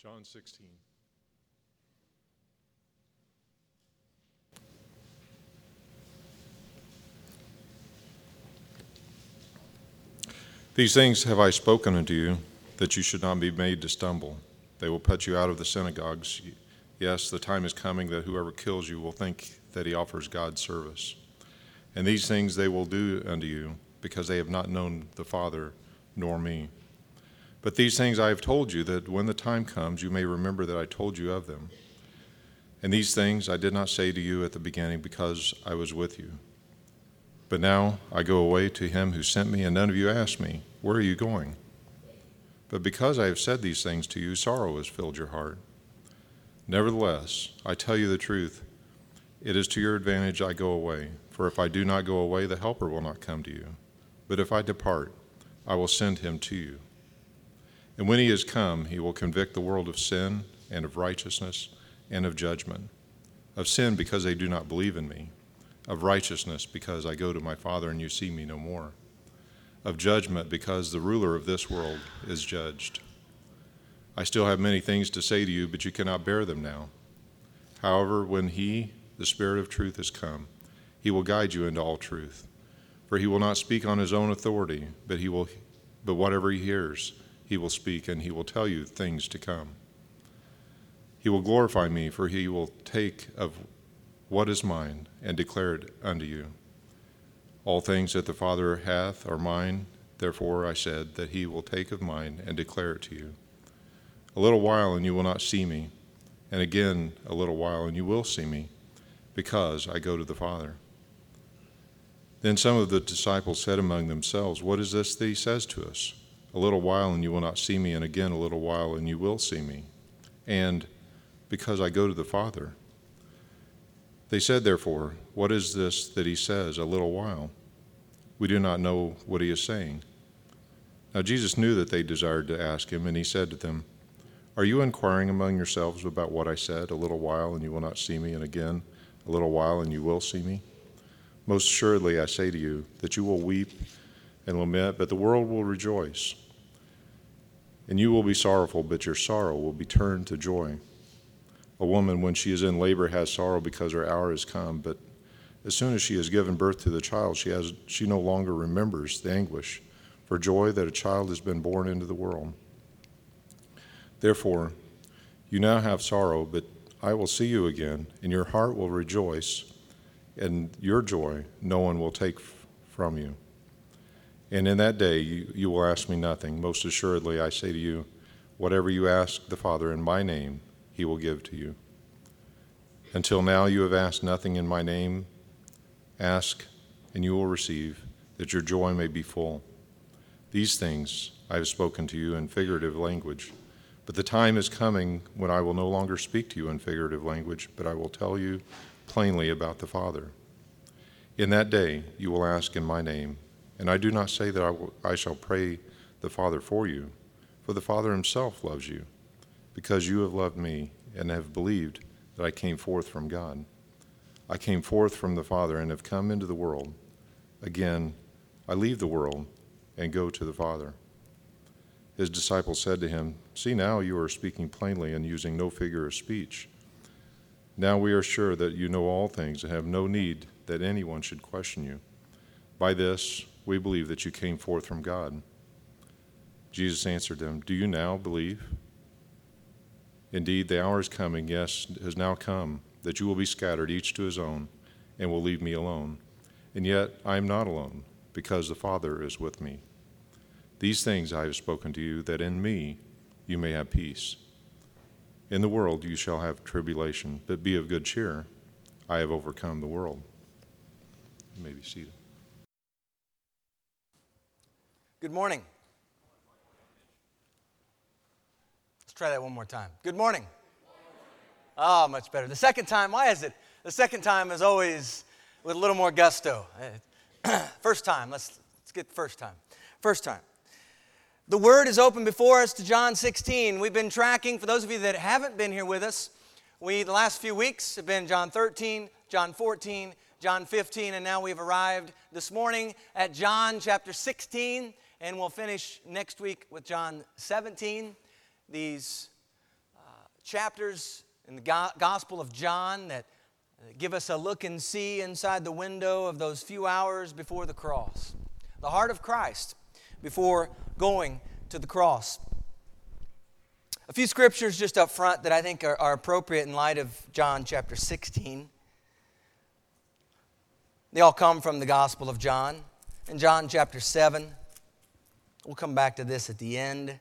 John 16. These things have I spoken unto you, that you should not be made to stumble. They will put you out of the synagogues. Yes, the time is coming that whoever kills you will think that he offers God service. And these things they will do unto you, because they have not known the Father nor me. But these things I have told you, that when the time comes, you may remember that I told you of them. And these things I did not say to you at the beginning, because I was with you. But now I go away to him who sent me, and none of you ask me, Where are you going? But because I have said these things to you, sorrow has filled your heart. Nevertheless, I tell you the truth. It is to your advantage I go away. For if I do not go away, the Helper will not come to you. But if I depart, I will send him to you. And when he has come, he will convict the world of sin and of righteousness and of judgment. Of sin, because they do not believe in me. Of righteousness, because I go to my Father and you see me no more. Of judgment, because the ruler of this world is judged. I still have many things to say to you, but you cannot bear them now. However, when he, the Spirit of truth, has come, he will guide you into all truth. For he will not speak on his own authority, but he will but whatever he hears he will speak, and he will tell you things to come. He will glorify me, for he will take of what is mine and declare it unto you. All things that the Father hath are mine, therefore I said that he will take of mine and declare it to you. A little while, and you will not see me, and again a little while, and you will see me, because I go to the Father. Then some of the disciples said among themselves, What is this that he says to us? A little while and you will not see me, and again a little while and you will see me. And because I go to the Father. They said, therefore, What is this that he says, a little while? We do not know what he is saying. Now Jesus knew that they desired to ask him, and he said to them, Are you inquiring among yourselves about what I said, a little while and you will not see me, and again a little while and you will see me? Most assuredly, I say to you that you will weep and lament, but the world will rejoice. And you will be sorrowful, but your sorrow will be turned to joy. A woman, when she is in labor, has sorrow because her hour has come, but as soon as she has given birth to the child, she, has, she no longer remembers the anguish for joy that a child has been born into the world. Therefore, you now have sorrow, but I will see you again, and your heart will rejoice, and your joy no one will take from you. And in that day you, you will ask me nothing. Most assuredly, I say to you, whatever you ask the Father in my name, he will give to you. Until now you have asked nothing in my name. Ask, and you will receive, that your joy may be full. These things I have spoken to you in figurative language. But the time is coming when I will no longer speak to you in figurative language, but I will tell you plainly about the Father. In that day you will ask in my name. And I do not say that I, will, I shall pray the Father for you, for the Father himself loves you, because you have loved me and have believed that I came forth from God. I came forth from the Father and have come into the world. Again, I leave the world and go to the Father. His disciples said to him, See, now you are speaking plainly and using no figure of speech. Now we are sure that you know all things and have no need that anyone should question you. By this, we believe that you came forth from God. Jesus answered them, Do you now believe? Indeed, the hour is coming, yes, has now come, that you will be scattered, each to his own, and will leave me alone. And yet I am not alone, because the Father is with me. These things I have spoken to you, that in me you may have peace. In the world you shall have tribulation, but be of good cheer. I have overcome the world. You may be seated. Good morning. Let's try that one more time. Good morning. Oh, much better. The second time, why is it? The second time is always with a little more gusto. first time, let's, let's get first time. First time. The word is open before us to John 16. We've been tracking, for those of you that haven't been here with us, we, the last few weeks, have been John 13, John 14, John 15, and now we've arrived this morning at John chapter 16 and we'll finish next week with John 17. These uh, chapters in the Go- Gospel of John that uh, give us a look and see inside the window of those few hours before the cross. The heart of Christ before going to the cross. A few scriptures just up front that I think are, are appropriate in light of John chapter 16. They all come from the Gospel of John. In John chapter 7, we'll come back to this at the end,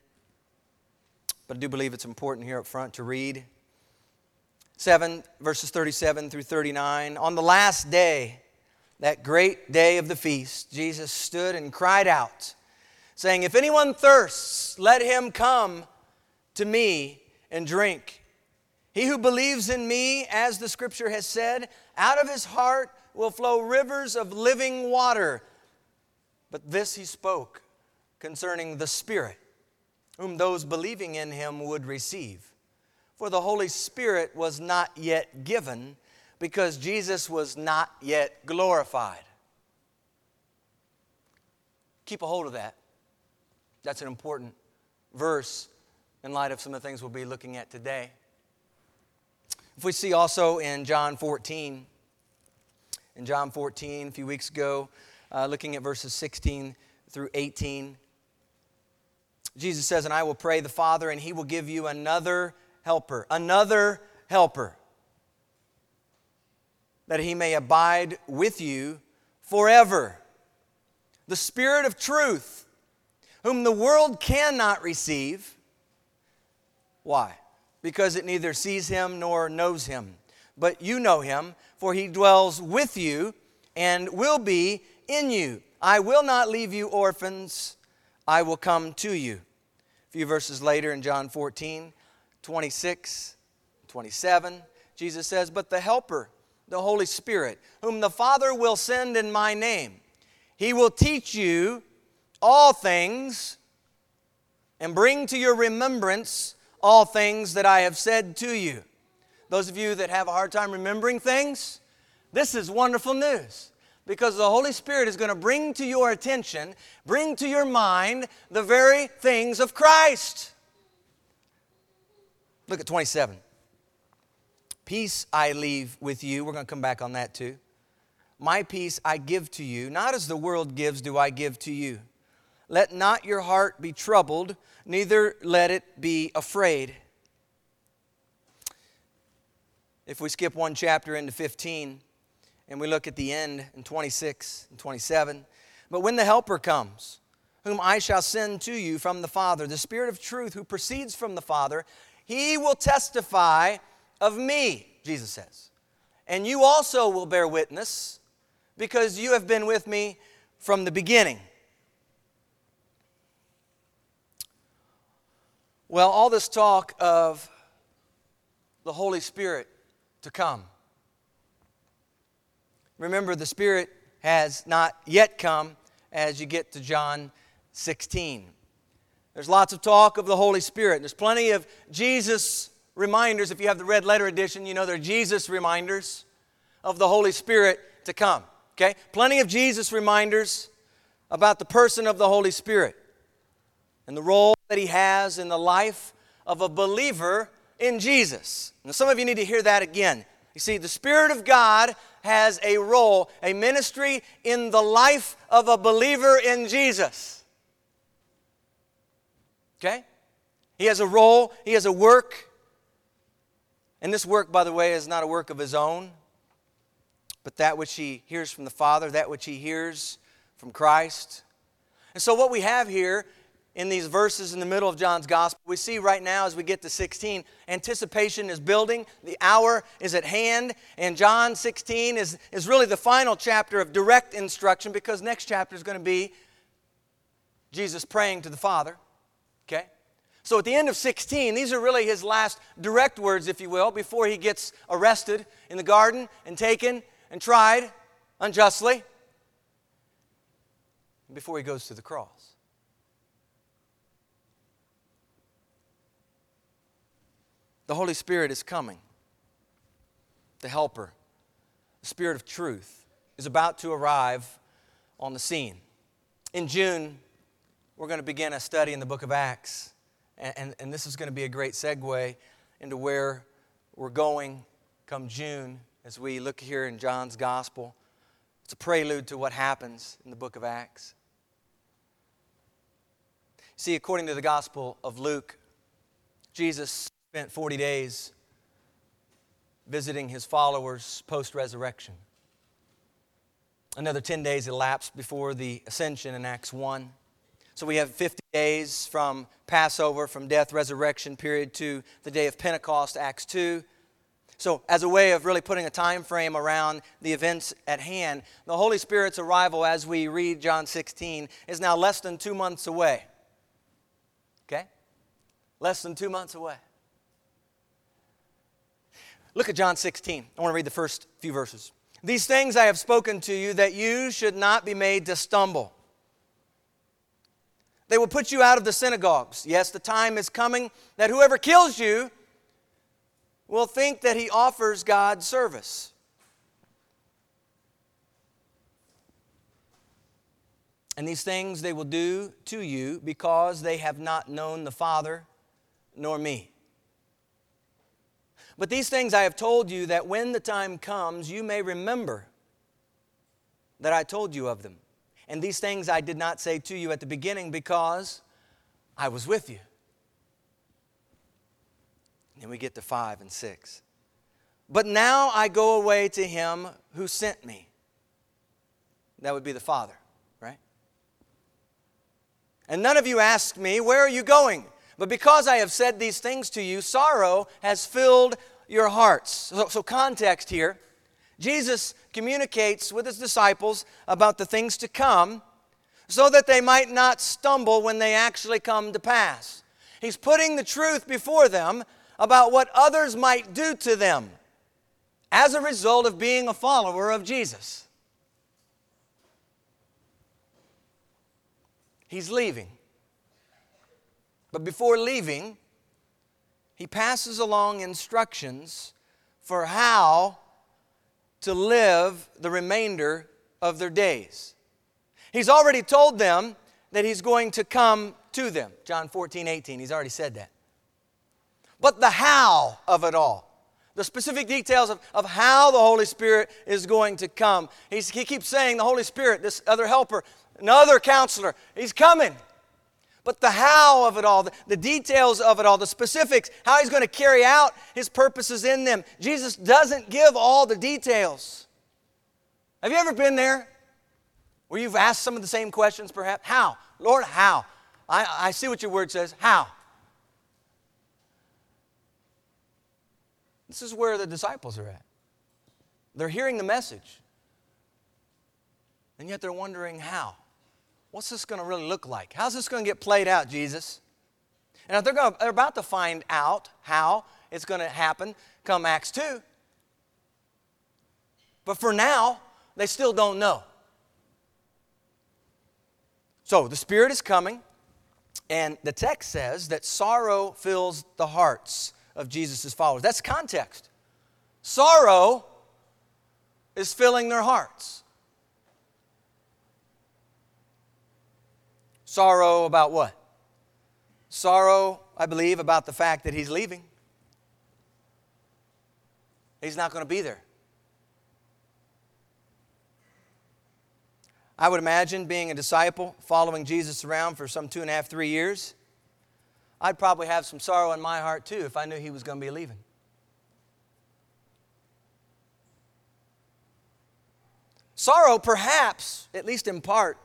but I do believe it's important here up front to read. 7, verses 37 through 39. On the last day, that great day of the feast, Jesus stood and cried out, saying, If anyone thirsts, let him come to me and drink. He who believes in me, as the scripture has said, out of his heart will flow rivers of living water. But this he spoke concerning the Spirit, whom those believing in him would receive. For the Holy Spirit was not yet given because Jesus was not yet glorified. Keep a hold of that. That's an important verse in light of some of the things we'll be looking at today. If we see also in John 14, in John 14, a few weeks ago, uh, looking at verses 16 through 18, Jesus says, And I will pray the Father, and he will give you another helper, another helper, that he may abide with you forever. The Spirit of truth, whom the world cannot receive. Why? Because it neither sees him nor knows him. But you know him, for he dwells with you and will be in you. I will not leave you orphans, I will come to you. A few verses later in John 14, 26, 27, Jesus says, But the Helper, the Holy Spirit, whom the Father will send in my name, he will teach you all things and bring to your remembrance all things that I have said to you. Those of you that have a hard time remembering things, this is wonderful news because the Holy Spirit is going to bring to your attention, bring to your mind the very things of Christ. Look at 27. Peace I leave with you. We're going to come back on that too. My peace I give to you, not as the world gives, do I give to you. Let not your heart be troubled, neither let it be afraid. If we skip one chapter into 15 and we look at the end in 26 and 27, but when the Helper comes, whom I shall send to you from the Father, the Spirit of truth who proceeds from the Father, he will testify of me, Jesus says. And you also will bear witness because you have been with me from the beginning. Well, all this talk of the Holy Spirit to come. Remember, the Spirit has not yet come as you get to John 16. There's lots of talk of the Holy Spirit. There's plenty of Jesus reminders. If you have the red letter edition, you know they're Jesus reminders of the Holy Spirit to come. Okay? Plenty of Jesus reminders about the person of the Holy Spirit and the role that he has in the life of a believer in Jesus. Now, some of you need to hear that again. You see, the Spirit of God has a role, a ministry in the life of a believer in Jesus. Okay? He has a role, he has a work. And this work, by the way, is not a work of his own, but that which he hears from the Father, that which he hears from Christ. And so, what we have here in these verses in the middle of John's gospel, we see right now as we get to 16, anticipation is building, the hour is at hand, and John 16 is, is really the final chapter of direct instruction because next chapter is going to be Jesus praying to the Father. Okay? So at the end of 16, these are really his last direct words, if you will, before he gets arrested in the garden and taken and tried unjustly, before he goes to the cross. The Holy Spirit is coming. The Helper, the Spirit of truth, is about to arrive on the scene. In June, we're going to begin a study in the book of Acts. And, and, and, this is going to be a great segue into where we're going come June as we look here in John's Gospel. It's a prelude to what happens in the book of Acts. See, according to the Gospel of Luke, Jesus spent 40 days visiting his followers post resurrection. Another 10 days elapsed before the ascension in Acts 1. So we have 50 days from Passover, from death, resurrection period to the day of Pentecost, Acts 2. So, as a way of really putting a time frame around the events at hand, the Holy Spirit's arrival, as we read John 16, is now less than two months away. Okay? Less than two months away. Look at John 16. I want to read the first few verses. These things I have spoken to you that you should not be made to stumble. They will put you out of the synagogues. Yes, the time is coming that whoever kills you will think that he offers God service. And these things they will do to you because they have not known the Father nor me. But these things I have told you that when the time comes, you may remember that I told you of them. And these things I did not say to you at the beginning because I was with you. Then we get to five and six. But now I go away to him who sent me. That would be the Father. Right? And none of you ask me, Where are you going? But because I have said these things to you, sorrow has filled your hearts. So, so, context here Jesus communicates with his disciples about the things to come so that they might not stumble when they actually come to pass. He's putting the truth before them about what others might do to them as a result of being a follower of Jesus. He's leaving. But before leaving, he passes along instructions for how to live the remainder of their days. He's already told them that he's going to come to them. John 14, 18, he's already said that. But the how of it all, the specific details of, of how the Holy Spirit is going to come. He's, he keeps saying the Holy Spirit, this other helper, another counselor. He's coming. But the how of it all, the, details of it all, the specifics, how he's going to carry out his purposes in them, Jesus doesn't give all the details. Have you ever been there where you've asked some of the same questions, perhaps? How? Lord, how? I, I see what your word says. How? This is where the disciples are at. They're hearing the message, and yet they're wondering how. What's this going to really look like? How's this going to get played out, Jesus? And they're, to, they're about to find out how it's going to happen come Acts 2. But for now, they still don't know. So the Spirit is coming, and the text says that sorrow fills the hearts of Jesus' followers. That's context. Sorrow is filling their hearts. Sorrow about what? Sorrow, I believe, about the fact that he's leaving. He's not going to be there. I would imagine being a disciple, following Jesus around for some two and a half, three years, I'd probably have some sorrow in my heart too if I knew he was going to be leaving. Sorrow, perhaps, at least in part,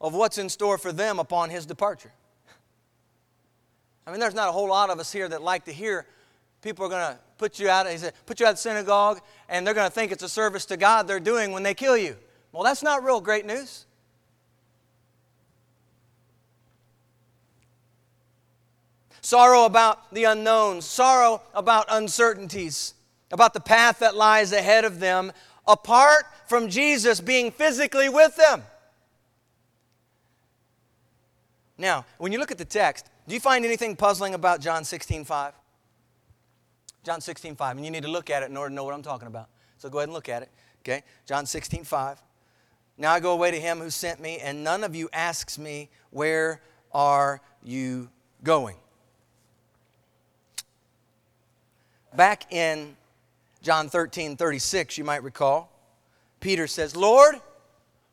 of what's in store for them upon his departure. I mean, there's not a whole lot of us here that like to hear people are going to put you out. He said, put you out of synagogue, and they're going to think it's a service to God they're doing when they kill you. Well, that's not real great news. Sorrow about the unknowns, sorrow about uncertainties, about the path that lies ahead of them, apart from Jesus being physically with them. Now, when you look at the text, do you find anything puzzling about John 16 5? John 16 5, and you need to look at it in order to know what I'm talking about. So go ahead and look at it. Okay? John 16 5. Now I go away to him who sent me, and none of you asks me, Where are you going? Back in John 13 36, you might recall, Peter says, Lord,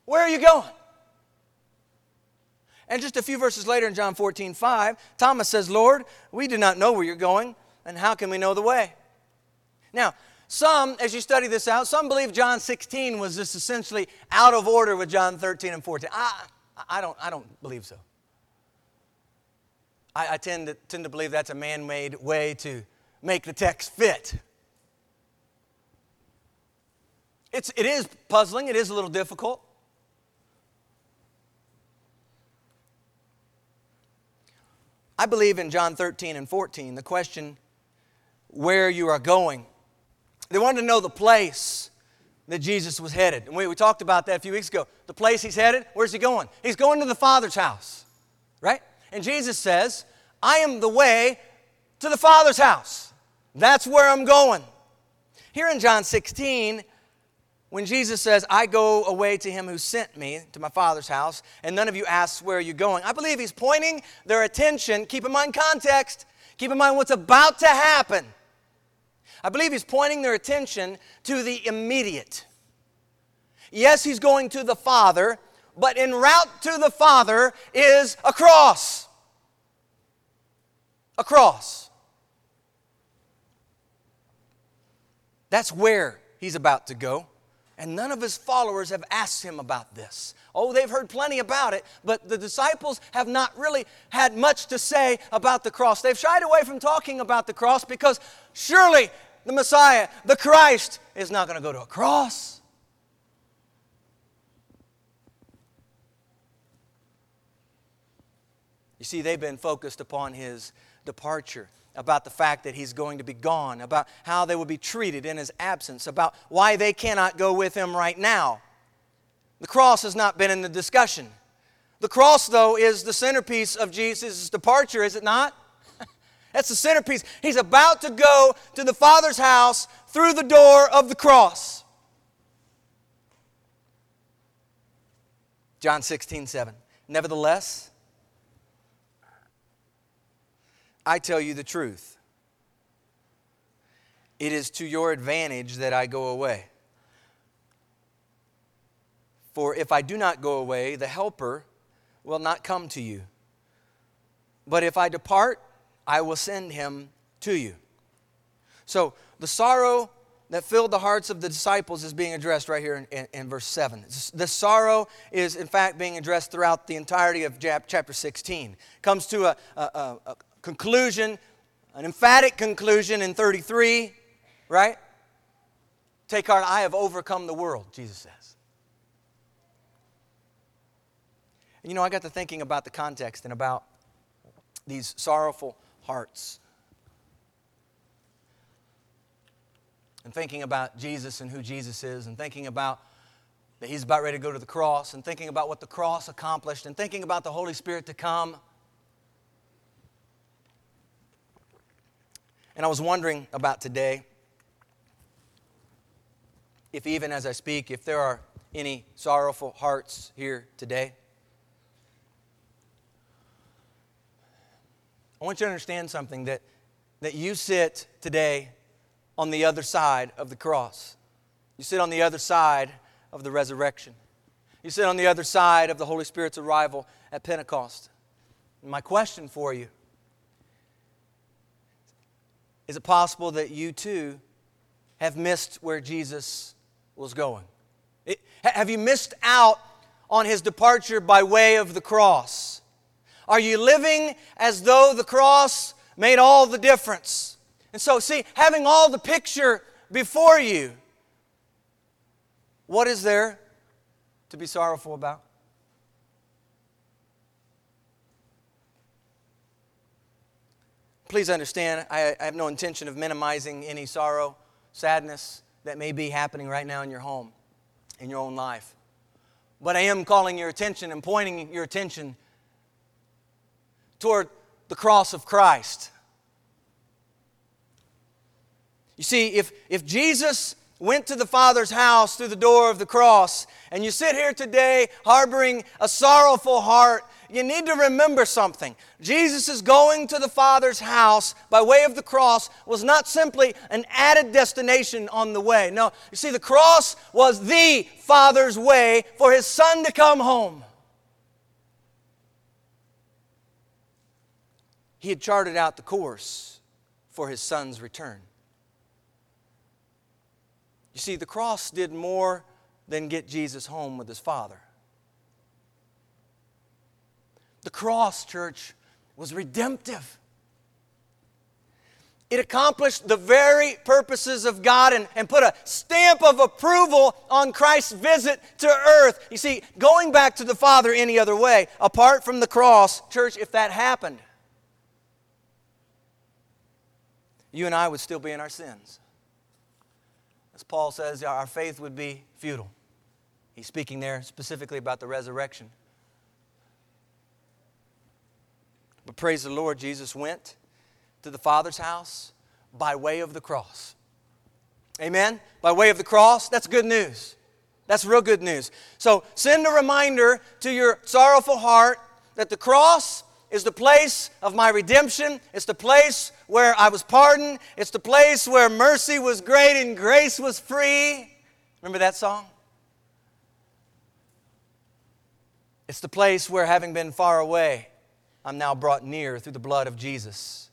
where are you going? And just a few verses later in John 14 5, Thomas says, Lord, we do not know where you're going, and how can we know the way? Now, some, as you study this out, some believe John 16 was just essentially out of order with John 13 and 14. I, I, don't, I don't believe so. I, I tend, to, tend to believe that's a man made way to make the text fit. It's, it is puzzling, it is a little difficult. I believe in John 13 and 14, the question, where you are going. They wanted to know the place that Jesus was headed. And we, we talked about that a few weeks ago. The place he's headed, where's he going? He's going to the Father's house, right? And Jesus says, I am the way to the Father's house. That's where I'm going. Here in John 16, when Jesus says, I go away to him who sent me to my Father's house, and none of you asks, Where are you going? I believe he's pointing their attention, keep in mind context, keep in mind what's about to happen. I believe he's pointing their attention to the immediate. Yes, he's going to the Father, but en route to the Father is a cross. A cross. That's where he's about to go. And none of his followers have asked him about this. Oh, they've heard plenty about it, but the disciples have not really had much to say about the cross. They've shied away from talking about the cross because surely the Messiah, the Christ, is not going to go to a cross. You see, they've been focused upon his departure about the fact that he's going to be gone, about how they will be treated in his absence, about why they cannot go with him right now. The cross has not been in the discussion. The cross, though, is the centerpiece of Jesus' departure, is it not? That's the centerpiece. He's about to go to the Father's house through the door of the cross. John 16, 7. Nevertheless, I tell you the truth. It is to your advantage that I go away. For if I do not go away, the Helper will not come to you. But if I depart, I will send him to you. So the sorrow that filled the hearts of the disciples is being addressed right here in, in, in, verse 7. The sorrow is, in fact, being addressed throughout the entirety of chapter 16. Comes to a, a, a, conclusion, an emphatic conclusion in 33, right? Take heart, I have overcome the world, Jesus says. And you know, I got to thinking about the context and about these sorrowful hearts. And thinking about Jesus and who Jesus is, and thinking about that he's about ready to go to the cross, and thinking about what the cross accomplished, and thinking about the Holy Spirit to come. And I was wondering about today if, even as I speak, if there are any sorrowful hearts here today. I want you to understand something that, that you sit today on the other side of the cross. You sit on the other side of the resurrection. You sit on the other side of the Holy Spirit's arrival at Pentecost. My question for you is it possible that you too have missed where Jesus was going? It, have you missed out on his departure by way of the cross? Are you living as though the cross made all the difference? And so, see, having all the picture before you, what is there to be sorrowful about? Please understand, I, I have no intention of minimizing any sorrow, sadness that may be happening right now in your home, in your own life. But I am calling your attention and pointing your attention toward the cross of Christ. You see, if, if Jesus went to the Father's house through the door of the cross, and you sit here today harboring a sorrowful heart, you need to remember something. Jesus going to the Father's house by way of the cross was not simply an added destination on the way. No, you see, the cross was the Father's way for His Son to come home. He had charted out the course for His Son's return. You see, the cross did more than get Jesus home with His Father. The cross, church, was redemptive. It accomplished the very purposes of God and, and put a stamp of approval on Christ's visit to earth. You see, going back to the Father any other way, apart from the cross, church, if that happened, you and I would still be in our sins. As Paul says, our faith would be futile. He's speaking there specifically about the resurrection. But praise the Lord, Jesus went to the Father's house by way of the cross. Amen? By way of the cross, that's good news. That's real good news. So send a reminder to your sorrowful heart that the cross is the place of my redemption. It's the place where I was pardoned. It's the place where mercy was great and grace was free. Remember that song? It's the place where, having been far away, I'm now brought near through the blood of Jesus.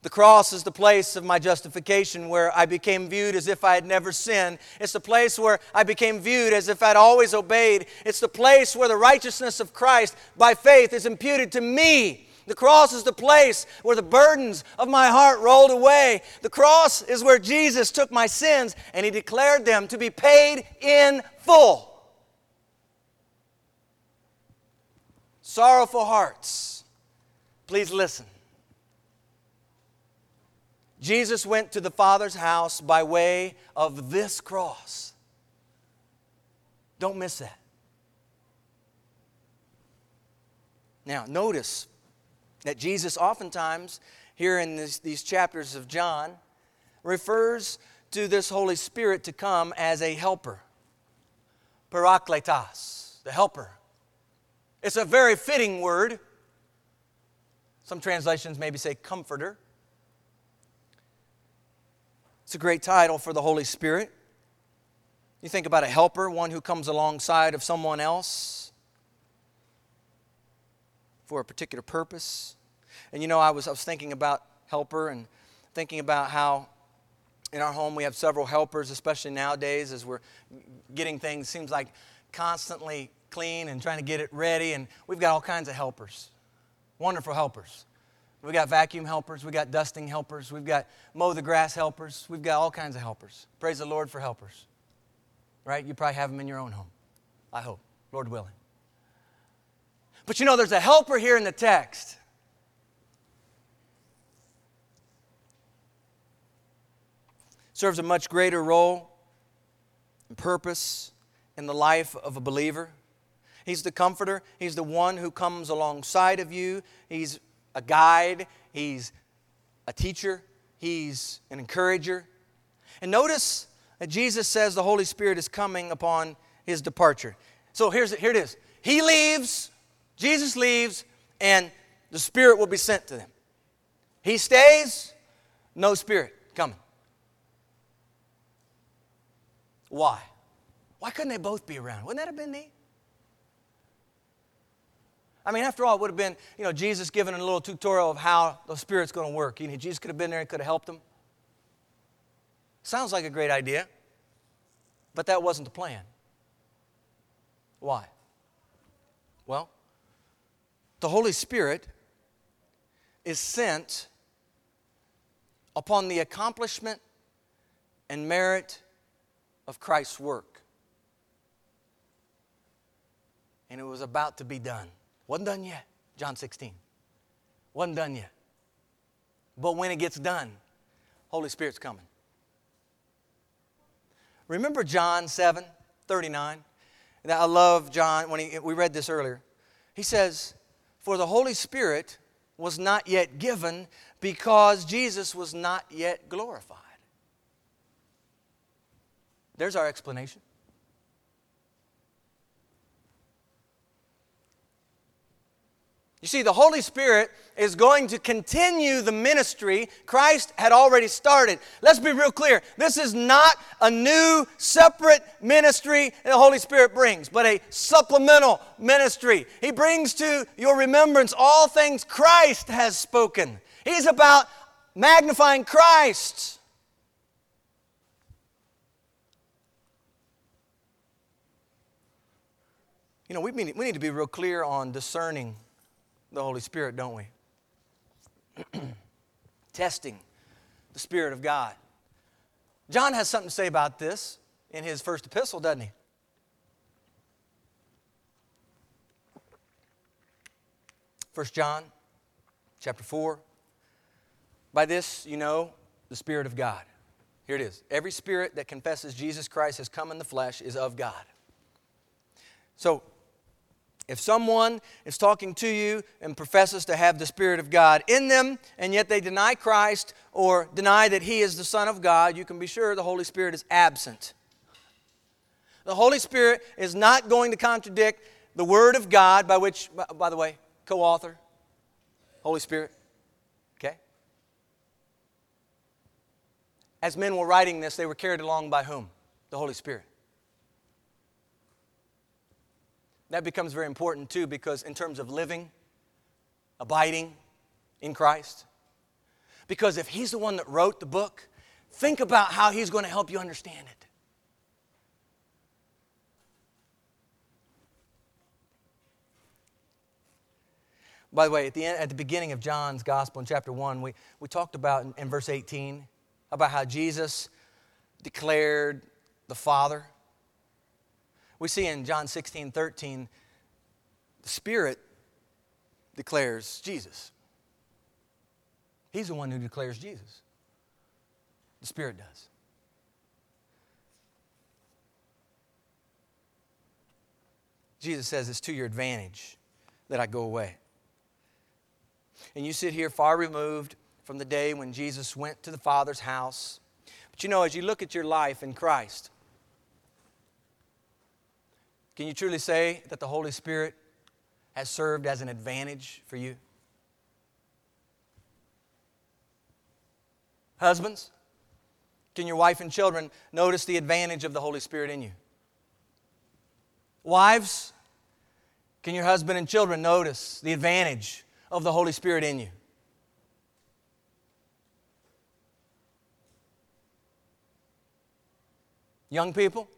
The cross is the place of my justification where I became viewed as if I had never sinned. It's the place where I became viewed as if I'd always obeyed. It's the place where the righteousness of Christ by faith is imputed to me. The cross is the place where the burdens of my heart rolled away. The cross is where Jesus took my sins and he declared them to be paid in full. Sorrowful hearts Please listen. Jesus went to the Father's house by way of this cross. Don't miss that. Now, notice that Jesus oftentimes, here in this, these chapters of John, refers to this Holy Spirit to come as a helper. Parakletos, the helper. It's a very fitting word some translations maybe say comforter. It's a great title for the Holy Spirit. You think about a helper, one who comes alongside of someone else for a particular purpose. And you know, I was, I was thinking about helper and thinking about how in our home we have several helpers, especially nowadays as we're getting things, seems like constantly clean and trying to get it ready. And we've got all kinds of helpers wonderful helpers. We got vacuum helpers, we got dusting helpers, we've got mow the grass helpers, we've got all kinds of helpers. Praise the Lord for helpers. Right? You probably have them in your own home. I hope, Lord willing. But you know, there's a helper here in the text. Serves a much greater role and purpose in the life of a believer. He's the comforter. He's the one who comes alongside of you. He's a guide. He's a teacher. He's an encourager. And notice that Jesus says the Holy Spirit is coming upon his departure. So here's, here it is. He leaves, Jesus leaves, and the Spirit will be sent to them. He stays, no Spirit coming. Why? Why couldn't they both be around? Wouldn't that have been neat? I mean, after all, it would have been, you know, Jesus giving a little tutorial of how the Spirit's going to work. You know, Jesus could have been there and could have helped them. Sounds like a great idea, but that wasn't the plan. Why? Well, the Holy Spirit is sent upon the accomplishment and merit of Christ's work. And it was about to be done. Wasn't done yet. John 16. Wasn't done yet. But when it gets done, Holy Spirit's coming. Remember John 7 39? I love John when he, we read this earlier. He says, For the Holy Spirit was not yet given because Jesus was not yet glorified. There's our explanation. You see, the Holy Spirit is going to continue the ministry Christ had already started. Let's be real clear. This is not a new, separate ministry the Holy Spirit brings, but a supplemental ministry. He brings to your remembrance all things Christ has spoken. He's about magnifying Christ. You know, we need, we need to be real clear on discerning the Holy Spirit, don't we? Testing the Spirit of God. John has something to say about this in his first epistle, doesn't he? First John chapter 4. By this you know the Spirit of God. Here it is. Every spirit that confesses Jesus Christ has come in the flesh is of God. So if someone is talking to you and professes to have the Spirit of God in them, and yet they deny Christ or deny that He is the Son of God, you can be sure the Holy Spirit is absent. The Holy Spirit is not going to contradict the Word of God, by which, by the way, co author, Holy Spirit. Okay? As men were writing this, they were carried along by whom? The Holy Spirit. That becomes very important too because, in terms of living, abiding in Christ, because if He's the one that wrote the book, think about how He's going to help you understand it. By the way, at the, end, at the beginning of John's Gospel in chapter 1, we, we talked about in, in verse 18 about how Jesus declared the Father we see in John 16, 13, the Spirit declares Jesus. He's the one who declares Jesus. The Spirit does. Jesus says it's to your advantage that I go away. And you sit here far removed from the day when Jesus went to the Father's house. But you know, as you look at your life in Christ, can you truly say that the Holy Spirit has served as an advantage for you? Husbands, can your wife and children notice the advantage of the Holy Spirit in you? Wives, can your husband and children notice the advantage of the Holy Spirit in you? Young people,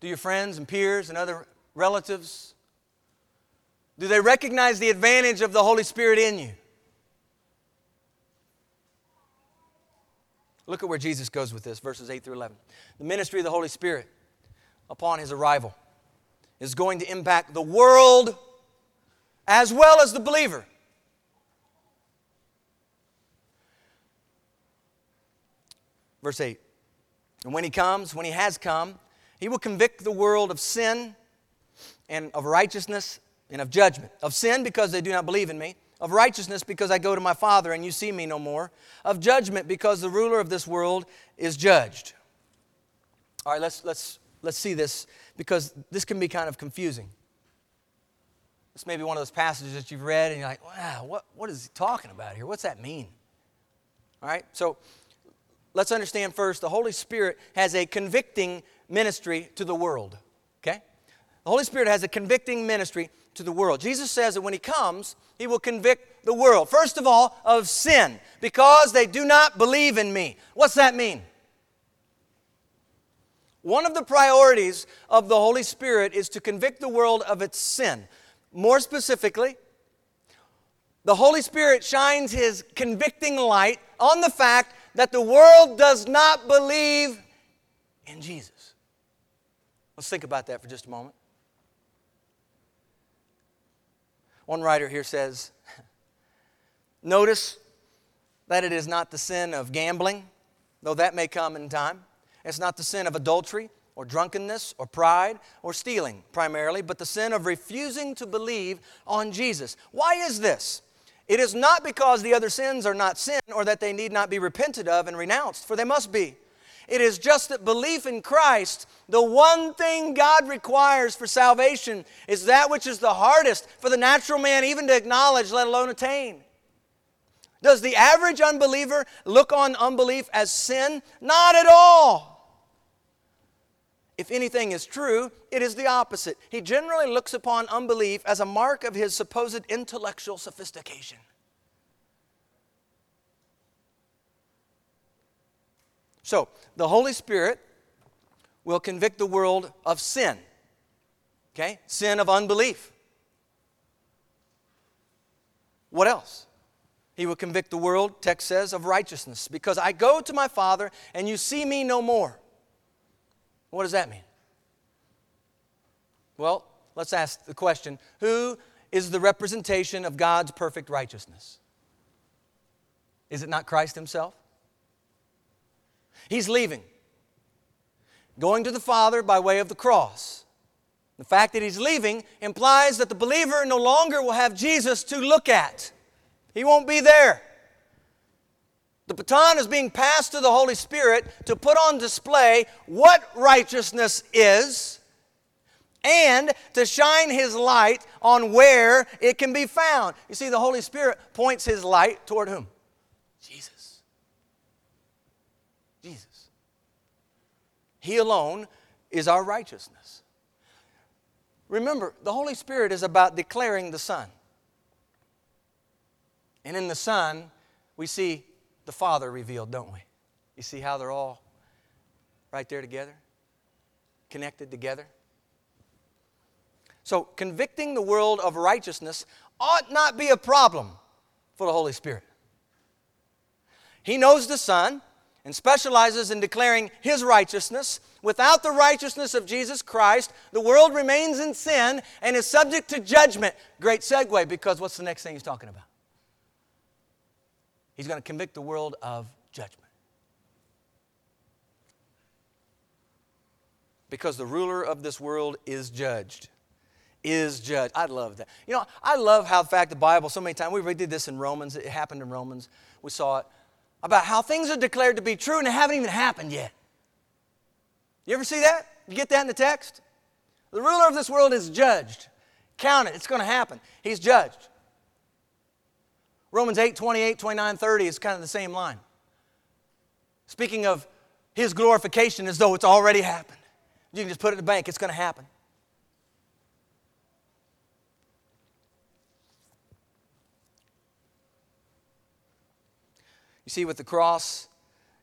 do your friends and peers and other relatives? Do they recognize the advantage of the Holy Spirit in you? Look at where Jesus goes with this, verses 8 through 11. The ministry of the Holy Spirit upon his arrival is going to impact the world as well as the believer. Verse 8. And when he comes, when he has come, he will convict the world of sin and of righteousness and of judgment. Of sin because they do not believe in me. Of righteousness because I go to my Father and you see me no more. Of judgment because the ruler of this world is judged. All right, let's, let's, let's see this because this can be kind of confusing. This may be one of those passages that you've read and you're like, wow, what, what is he talking about here? What's that mean? All right, so let's understand first the Holy Spirit has a convicting ministry to the world. Okay? The Holy Spirit has a convicting ministry to the world. Jesus says that when He comes, He will convict the world. First of all, of sin, because they do not believe in me. What's that mean? One of the priorities of the Holy Spirit is to convict the world of its sin. More specifically, the Holy Spirit shines His convicting light on the fact that the world does not believe in Jesus. Let's think about that for just a moment. One writer here says Notice that it is not the sin of gambling, though that may come in time. It's not the sin of adultery or drunkenness or pride or stealing primarily, but the sin of refusing to believe on Jesus. Why is this? It is not because the other sins are not sin or that they need not be repented of and renounced, for they must be. It is just that belief in Christ, the one thing God requires for salvation, is that which is the hardest for the natural man even to acknowledge, let alone attain. Does the average unbeliever look on unbelief as sin? Not at all. If anything is true, it is the opposite. He generally looks upon unbelief as a mark of his supposed intellectual sophistication. So, the Holy Spirit will convict the world of sin. Okay? Sin of unbelief. What else? He will convict the world, text says, of righteousness. Because I go to my Father and you see me no more. What does that mean? Well, let's ask the question who is the representation of God's perfect righteousness? Is it not Christ Himself? He's leaving, going to the Father by way of the cross. The fact that he's leaving implies that the believer no longer will have Jesus to look at. He won't be there. The baton is being passed to the Holy Spirit to put on display what righteousness is and to shine His light on where it can be found. You see, the Holy Spirit points His light toward whom? Jesus. Jesus. He alone is our righteousness. Remember, the Holy Spirit is about declaring the Son. And in the Son, we see the Father revealed, don't we? You see how they're all right there together, connected together? So, convicting the world of righteousness ought not be a problem for the Holy Spirit. He knows the Son and specializes in declaring His righteousness. Without the righteousness of Jesus Christ, the world remains in sin and is subject to judgment. Great segue because what's the next thing He's talking about? He's going to convict the world of judgment. Because the ruler of this world is judged. Is judged. I love that. You know, I love how, in fact, the Bible, so many times, we did this in Romans, it happened in Romans, we saw it, about how things are declared to be true and they haven't even happened yet. You ever see that? You get that in the text? The ruler of this world is judged. Count it, it's going to happen. He's judged. Romans 8, 28, 29, 30 is kind of the same line. Speaking of his glorification as though it's already happened. You can just put it in the bank, it's going to happen. You see, with the cross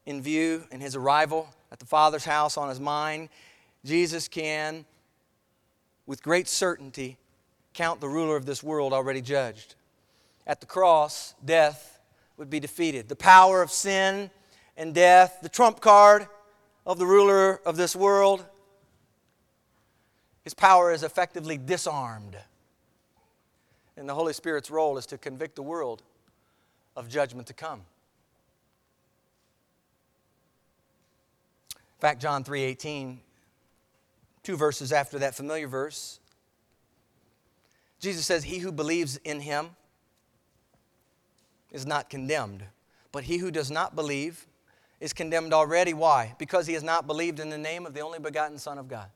in view and his arrival at the Father's house on his mind, Jesus can, with great certainty, count the ruler of this world already judged at the cross, death would be defeated. The power of sin and death, the trump card of the ruler of this world, his power is effectively disarmed. And the Holy Spirit's role is to convict the world of judgment to come. In fact, John 3:18, two verses after that familiar verse, Jesus says, "He who believes in him is not condemned. But he who does not believe is condemned already. Why? Because he has not believed in the name of the only begotten Son of God.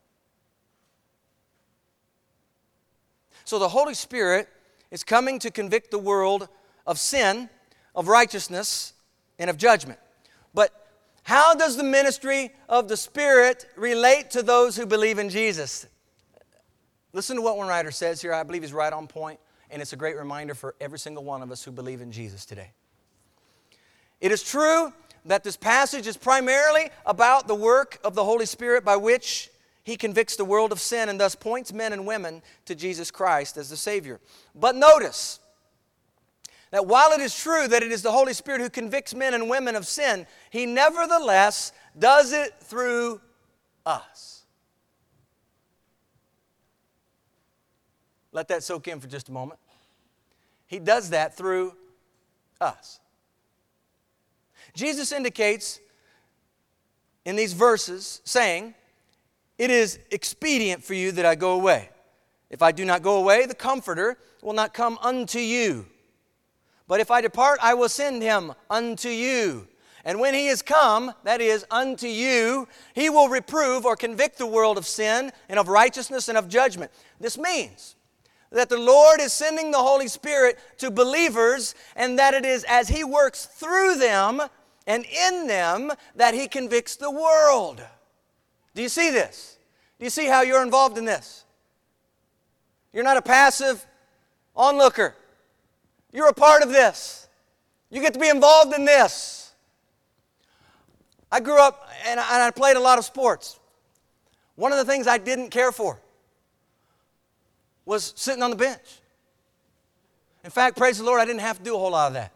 So the Holy Spirit is coming to convict the world of sin, of righteousness, and of judgment. But how does the ministry of the Spirit relate to those who believe in Jesus? Listen to what one writer says here. I believe he's right on point and it's a great reminder for every single one of us who believe in Jesus today. It is true that this passage is primarily about the work of the Holy Spirit by which he convicts the world of sin and thus points men and women to Jesus Christ as the Savior. But notice that while it is true that it is the Holy Spirit who convicts men and women of sin, he nevertheless does it through us. Let that soak in for just a moment. He does that through us. Jesus indicates in these verses, saying, It is expedient for you that I go away. If I do not go away, the Comforter will not come unto you. But if I depart, I will send him unto you. And when he is come, that is, unto you, he will reprove or convict the world of sin and of righteousness and of judgment. This means that the Lord is sending the Holy Spirit to believers, and that it is as he works through them and in them that he convicts the world. Do you see this? Do you see how you're involved in this? You're not a passive onlooker. You're a part of this. You get to be involved in this. I grew up and I played a lot of sports. One of the things I didn't care for was sitting on the bench. In fact, praise the Lord, I didn't have to do a whole lot of that.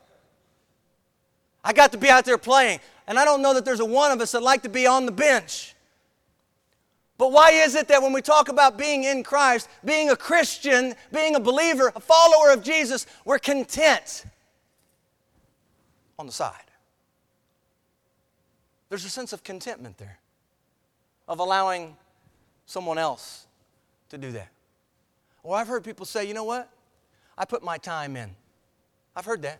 I got to be out there playing, and I don't know that there's a one of us that like to be on the bench. But why is it that when we talk about being in Christ, being a Christian, being a believer, a follower of Jesus, we're content on the side? There's a sense of contentment there, of allowing someone else to do that. Or I've heard people say, you know what? I put my time in. I've heard that.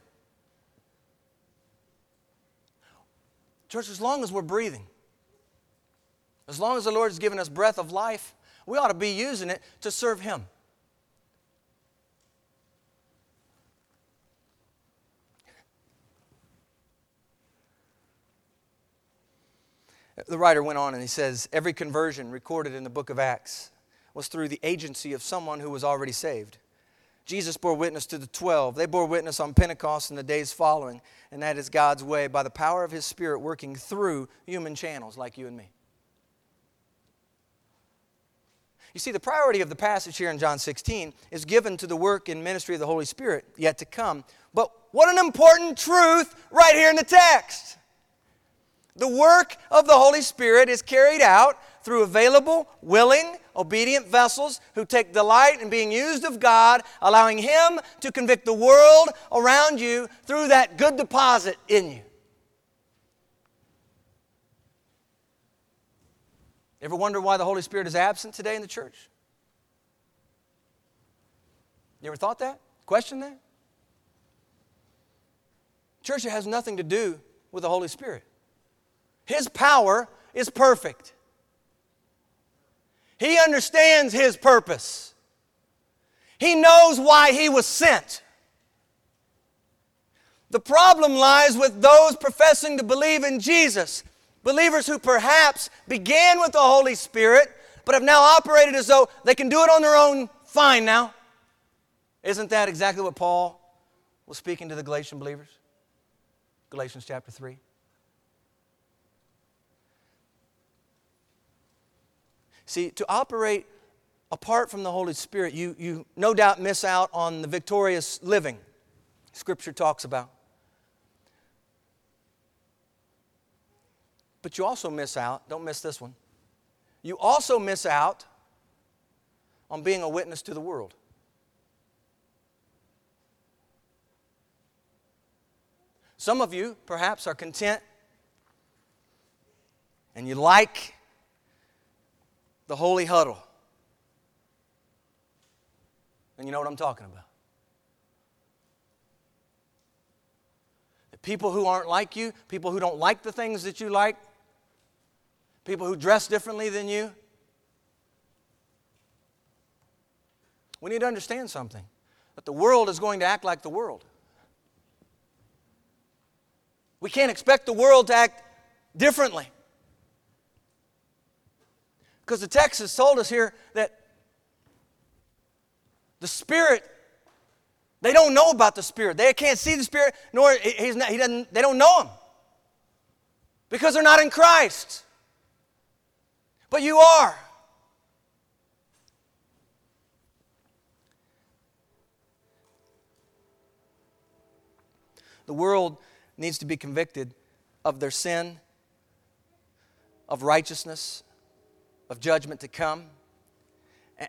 Church, as long as we're breathing, as long as the Lord has given us breath of life, we ought to be using it to serve Him. The writer went on and he says, Every conversion recorded in the book of Acts was through the agency of someone who was already saved. Jesus bore witness to the 12. They bore witness on Pentecost and the days following, and that is God's way by the power of His Spirit working through human channels like you and me. You see, the priority of the passage here in John 16 is given to the work and ministry of the Holy Spirit yet to come. But what an important truth right here in the text! The work of the Holy Spirit is carried out through available, willing, obedient vessels who take delight in being used of God, allowing Him to convict the world around you through that good deposit in you. Ever wonder why the Holy Spirit is absent today in the church? You ever thought that? Question that? Church, has nothing to do with the Holy Spirit. His power is perfect. He understands His purpose. He knows why He was sent. The problem lies with those professing to believe in Jesus, believers who perhaps began with the Holy Spirit, but have now operated as though they can do it on their own fine now. Isn't that exactly what Paul was speaking to the Galatian believers? Galatians chapter 3. See, to operate apart from the Holy Spirit, you, you no doubt miss out on the victorious living Scripture talks about. But you also miss out, don't miss this one. You also miss out on being a witness to the world. Some of you, perhaps, are content and you like the holy huddle. And you know what I'm talking about. The people who aren't like you, people who don't like the things that you like, people who dress differently than you. We need to understand something that the world is going to act like the world. We can't expect the world to act differently. Because the text has told us here that the Spirit, they don't know about the Spirit. They can't see the Spirit, nor he's not, he doesn't, they don't know Him. Because they're not in Christ. But you are. The world needs to be convicted of their sin, of righteousness, of judgment to come.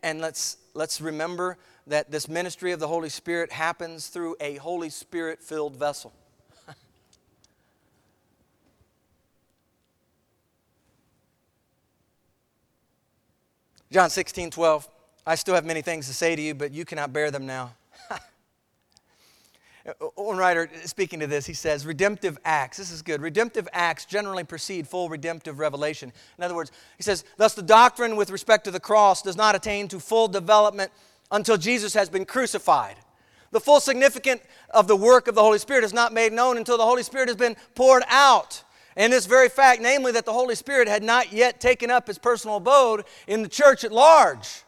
And let's, let's remember that this ministry of the Holy Spirit happens through a Holy Spirit filled vessel. John 16, 12. I still have many things to say to you, but you cannot bear them now. One writer speaking to this, he says, redemptive acts. This is good. Redemptive acts generally precede full redemptive revelation. In other words, he says, thus the doctrine with respect to the cross does not attain to full development until Jesus has been crucified. The full significance of the work of the Holy Spirit is not made known until the Holy Spirit has been poured out. And this very fact, namely that the Holy Spirit had not yet taken up his personal abode in the church at large,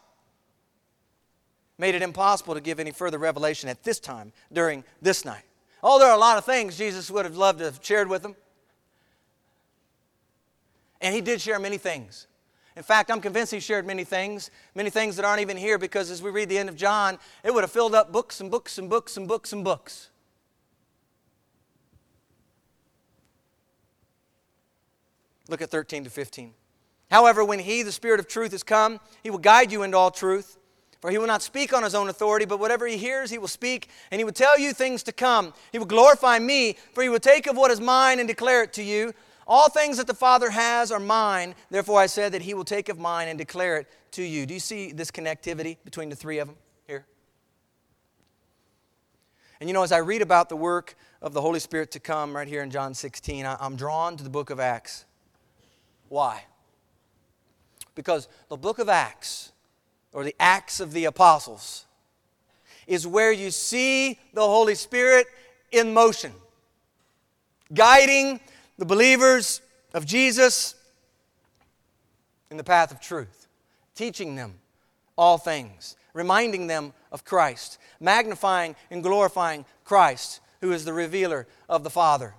made it impossible to give any further revelation at this time during this night. Oh, there are a lot of things Jesus would have loved to have shared with them. And he did share many things. In fact, I'm convinced he shared many things, many things that aren't even here because as we read the end of John, it would have filled up books and books and books and books and books. Look at 13 to 15. However, when he, the Spirit of truth, is come, he will guide you into all truth. For he will not speak on his own authority, but whatever he hears, he will speak, and he will tell you things to come. He will glorify me, for he will take of what is mine and declare it to you. All things that the Father has are mine. Therefore, I said that he will take of mine and declare it to you. Do you see this connectivity between the three of them here? And you know, as I read about the work of the Holy Spirit to come right here in John 16, I'm drawn to the book of Acts. Why? Because the book of Acts, or the Acts of the Apostles, is where you see the Holy Spirit in motion, guiding the believers of Jesus in the path of truth, teaching them all things, reminding them of Christ, magnifying and glorifying Christ, who is the revealer of the Father.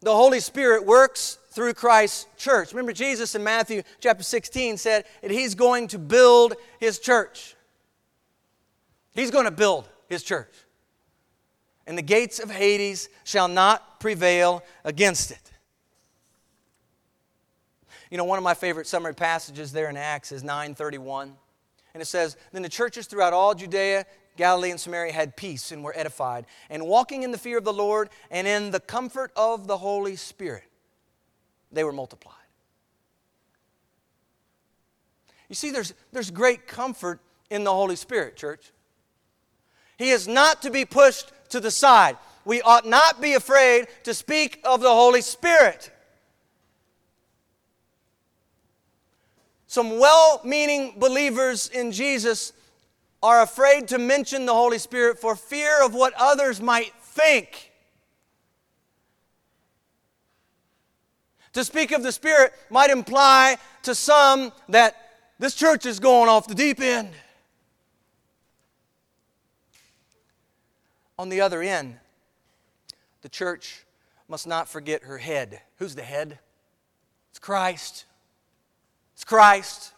The Holy Spirit works through Christ's church. Remember, Jesus in Matthew chapter 16 said that He's going to build His church. He's going to build His church. And the gates of Hades shall not prevail against it. You know, one of my favorite summary passages there in Acts is 931. And it says, Then the churches throughout all Judea, Galilee, and Samaria had peace and were edified, and walking in the fear of the Lord and in the comfort of the Holy Spirit, they were multiplied. You see, there's, there's great comfort in the Holy Spirit, church. He is not to be pushed to the side. We ought not be afraid to speak of the Holy Spirit. Some well meaning believers in Jesus are afraid to mention the Holy Spirit for fear of what others might think. To speak of the Spirit might imply to some that this church is going off the deep end. On the other end, the church must not forget her head. Who's the head? It's Christ. It's Christ.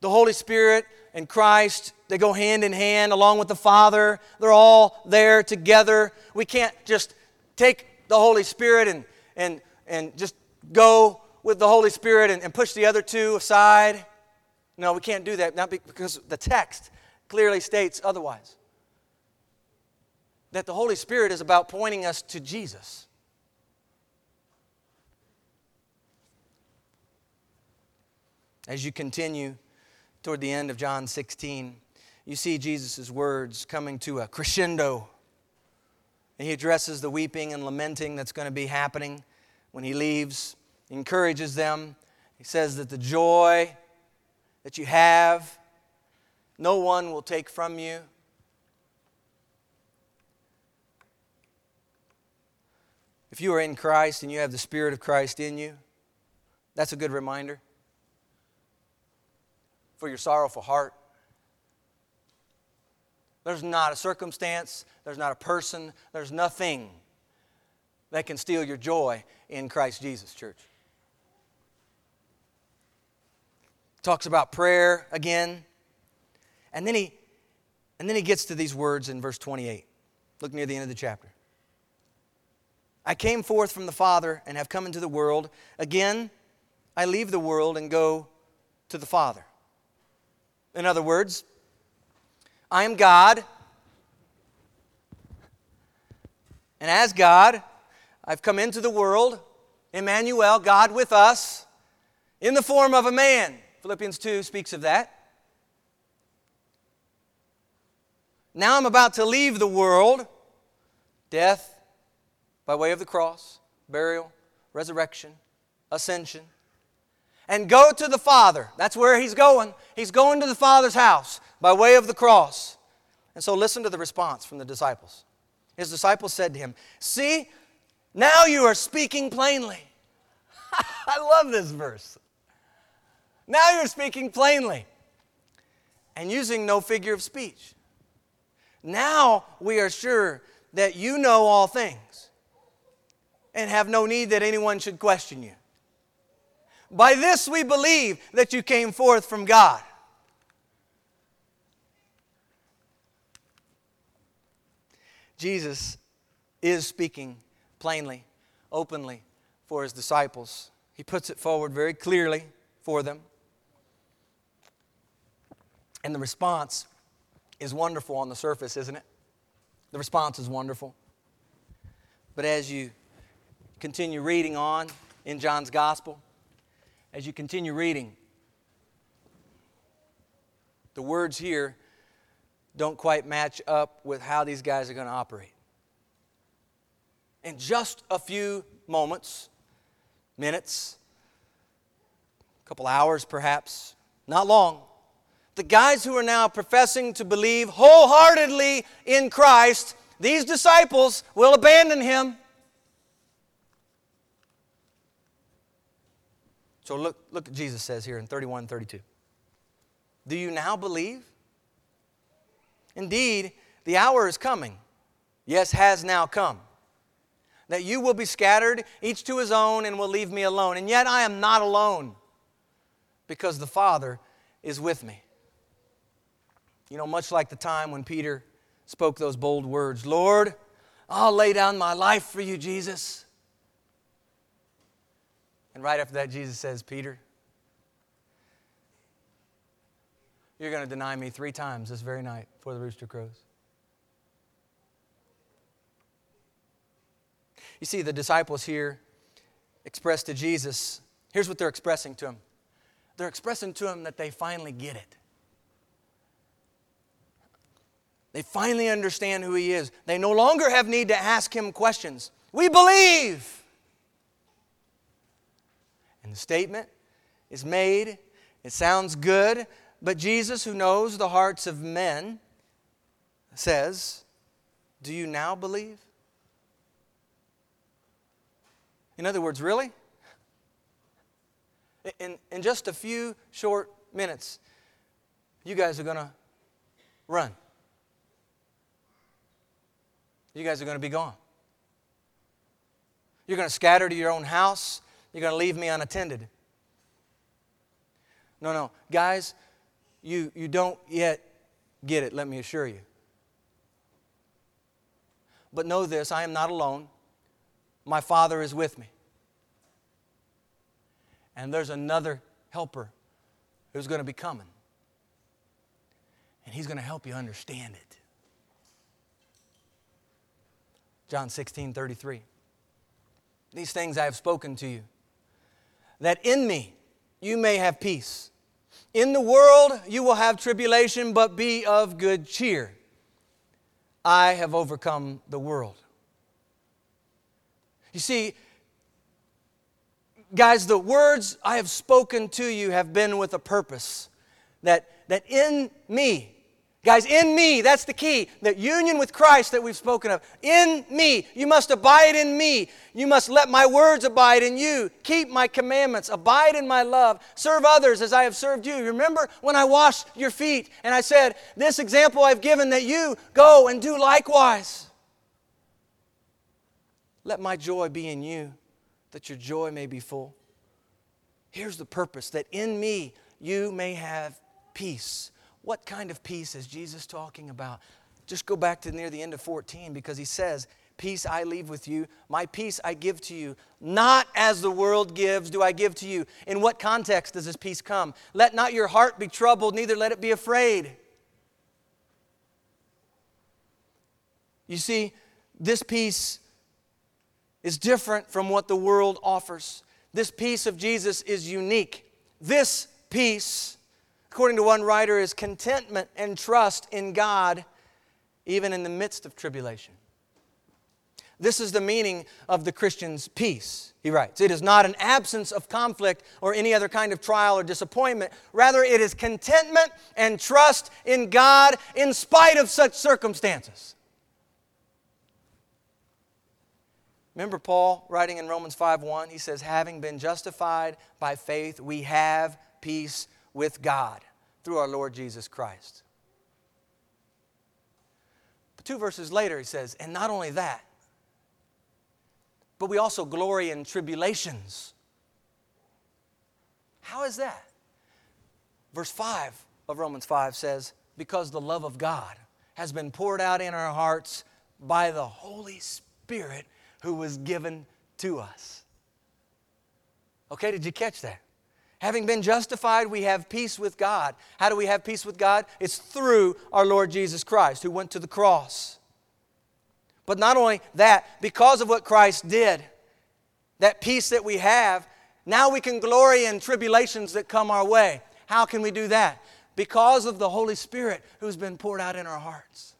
The Holy Spirit and Christ, they go hand in hand along with the Father. They're all there together. We can't just take the Holy Spirit and, and, and just go with the Holy Spirit and, and push the other two aside. No, we can't do that, not because the text clearly states otherwise. That the Holy Spirit is about pointing us to Jesus. As you continue toward the end of John 16, you see Jesus' words coming to a crescendo. And he addresses the weeping and lamenting that's going to be happening when he leaves. He encourages them. He says that the joy that you have, no one will take from you. If you are in Christ and you have the Spirit of Christ in you, that's a good reminder for your sorrowful heart. There's not a circumstance, there's not a person, there's nothing that can steal your joy in Christ Jesus, church. Talks about prayer again. And then he and then he gets to these words in verse 28. Look near the end of the chapter. I came forth from the Father and have come into the world. Again, I leave the world and go to the Father. In other words, I am God. And as God, I've come into the world, Emmanuel, God with us, in the form of a man. Philippians 2 speaks of that. Now I'm about to leave the world, death by way of the cross, burial, resurrection, ascension, and go to the Father. That's where he's going. He's going to the Father's house by way of the cross. And so listen to the response from the disciples. His disciples said to him, See, now you are speaking plainly. I love this verse. Now you're speaking plainly and using no figure of speech. Now we are sure that you know all things and have no need that anyone should question you. By this we believe that you came forth from God. Jesus is speaking plainly, openly for his disciples. He puts it forward very clearly for them. And the response is wonderful on the surface, isn't it? The response is wonderful. But as you continue reading on in John's gospel, as you continue reading, the words here don't quite match up with how these guys are going to operate. In just a few moments, minutes, a couple hours perhaps, not long, the guys who are now professing to believe wholeheartedly in Christ, these disciples will abandon him. So look, look what Jesus says here in 31 32. Do you now believe? Indeed, the hour is coming, yes, has now come, that you will be scattered, each to his own, and will leave me alone. And yet I am not alone, because the Father is with me. You know, much like the time when Peter spoke those bold words Lord, I'll lay down my life for you, Jesus. And right after that, Jesus says, Peter, you're going to deny me three times this very night before the rooster crows. You see, the disciples here express to Jesus, here's what they're expressing to him. They're expressing to him that they finally get it. They finally understand who he is. They no longer have need to ask him questions. We believe. And the statement is made. It sounds good, but Jesus, who knows the hearts of men, says, Do you now believe? In other words, really? In, in just a few short minutes, you guys are going to run. You guys are going to be gone. You're going to scatter to your own house. You're going to leave me unattended. No, no. Guys, you, you don't yet get it, let me assure you. But know this I am not alone. My Father is with me. And there's another helper who's going to be coming. And he's going to help you understand it. John 16, 33. These things I have spoken to you, that in me you may have peace. In the world you will have tribulation, but be of good cheer. I have overcome the world. You see, guys, the words I have spoken to you have been with a purpose. That, that in me, Guys, in me, that's the key. That union with Christ that we've spoken of. In me. You must abide in me. You must let my words abide in you. Keep my commandments. Abide in my love. Serve others as I have served you. Remember when I washed your feet and I said, This example I've given that you go and do likewise. Let my joy be in you, that your joy may be full. Here's the purpose that in me you may have peace what kind of peace is Jesus talking about? Just go back to near the end of 14 because he says, Peace I leave with you, my peace I give to you. Not as the world gives, do I give to you. In what context does this peace come? Let not your heart be troubled, neither let it be afraid. You see, this peace is different from what the world offers. This peace of Jesus is unique. This peace according to one writer, is contentment and trust in God even in the midst of tribulation. This is the meaning of the Christian's peace, he writes. It is not an absence of conflict or any other kind of trial or disappointment. Rather, it is contentment and trust in God in spite of such circumstances. Remember Paul writing in Romans 5:1, he says, Having been justified by faith, we have peace with God through our Lord Jesus Christ. But two verses later, he says, And not only that, but we also glory in tribulations. How is that? Verse 5 of Romans 5 says, Because the love of God has been poured out in our hearts by the Holy Spirit who was given to us. Okay, did you catch that? Having been justified, we have peace with God. How do we have peace with God? It's through our Lord Jesus Christ, who went to the cross. But not only that, because of what Christ did, that peace that we have, now we can glory in tribulations that come our way. How can we do that? Because of the Holy Spirit who's been poured out in our hearts.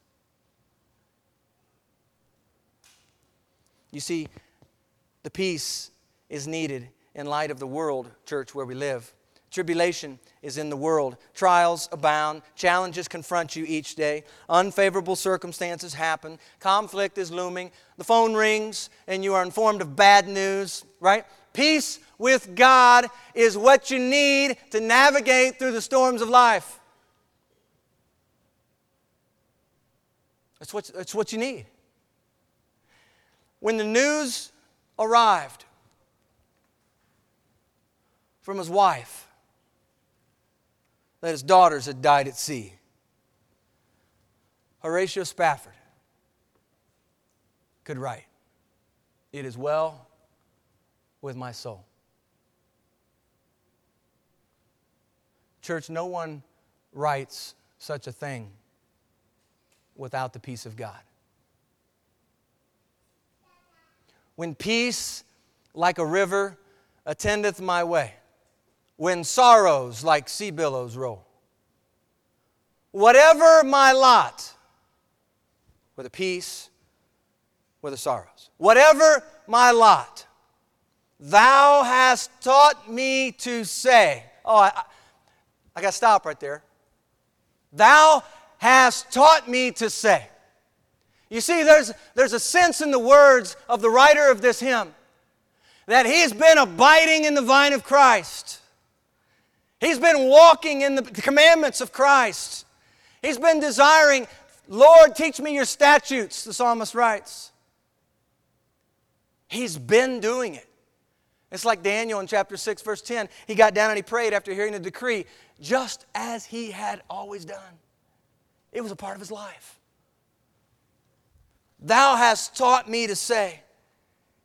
You see, the peace is needed in light of the world, church, where we live. Tribulation is in the world. Trials abound. Challenges confront you each day. Unfavorable circumstances happen. Conflict is looming. The phone rings and you are informed of bad news, right? Peace with God is what you need to navigate through the storms of life. That's what, that's what you need. When the news arrived from his wife that his daughters had died at sea, Horatio Spafford could write, It is well with my soul. Church, no one writes such a thing without the peace of God. When peace like a river attendeth my way, when sorrows like sea billows roll. Whatever my lot, whether peace, whether sorrows, whatever my lot, thou hast taught me to say. Oh, I, I got to stop right there. Thou hast taught me to say. You see, there's, there's a sense in the words of the writer of this hymn that he's been abiding in the vine of Christ. He's been walking in the commandments of Christ. He's been desiring, Lord, teach me your statutes, the psalmist writes. He's been doing it. It's like Daniel in chapter 6, verse 10. He got down and he prayed after hearing the decree, just as he had always done. It was a part of his life. Thou hast taught me to say,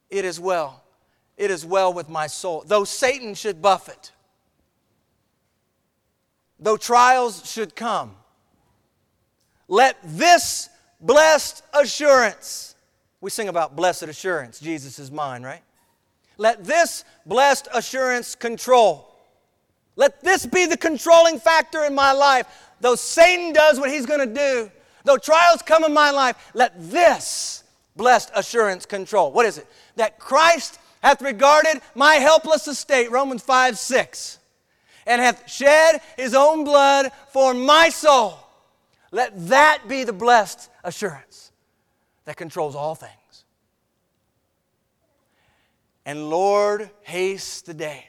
It is well. It is well with my soul. Though Satan should buffet, though trials should come, let this blessed assurance, we sing about blessed assurance, Jesus is mine, right? Let this blessed assurance control. Let this be the controlling factor in my life. Though Satan does what he's going to do, Though trials come in my life, let this blessed assurance control. What is it? That Christ hath regarded my helpless estate, Romans 5 6, and hath shed his own blood for my soul. Let that be the blessed assurance that controls all things. And Lord, haste the day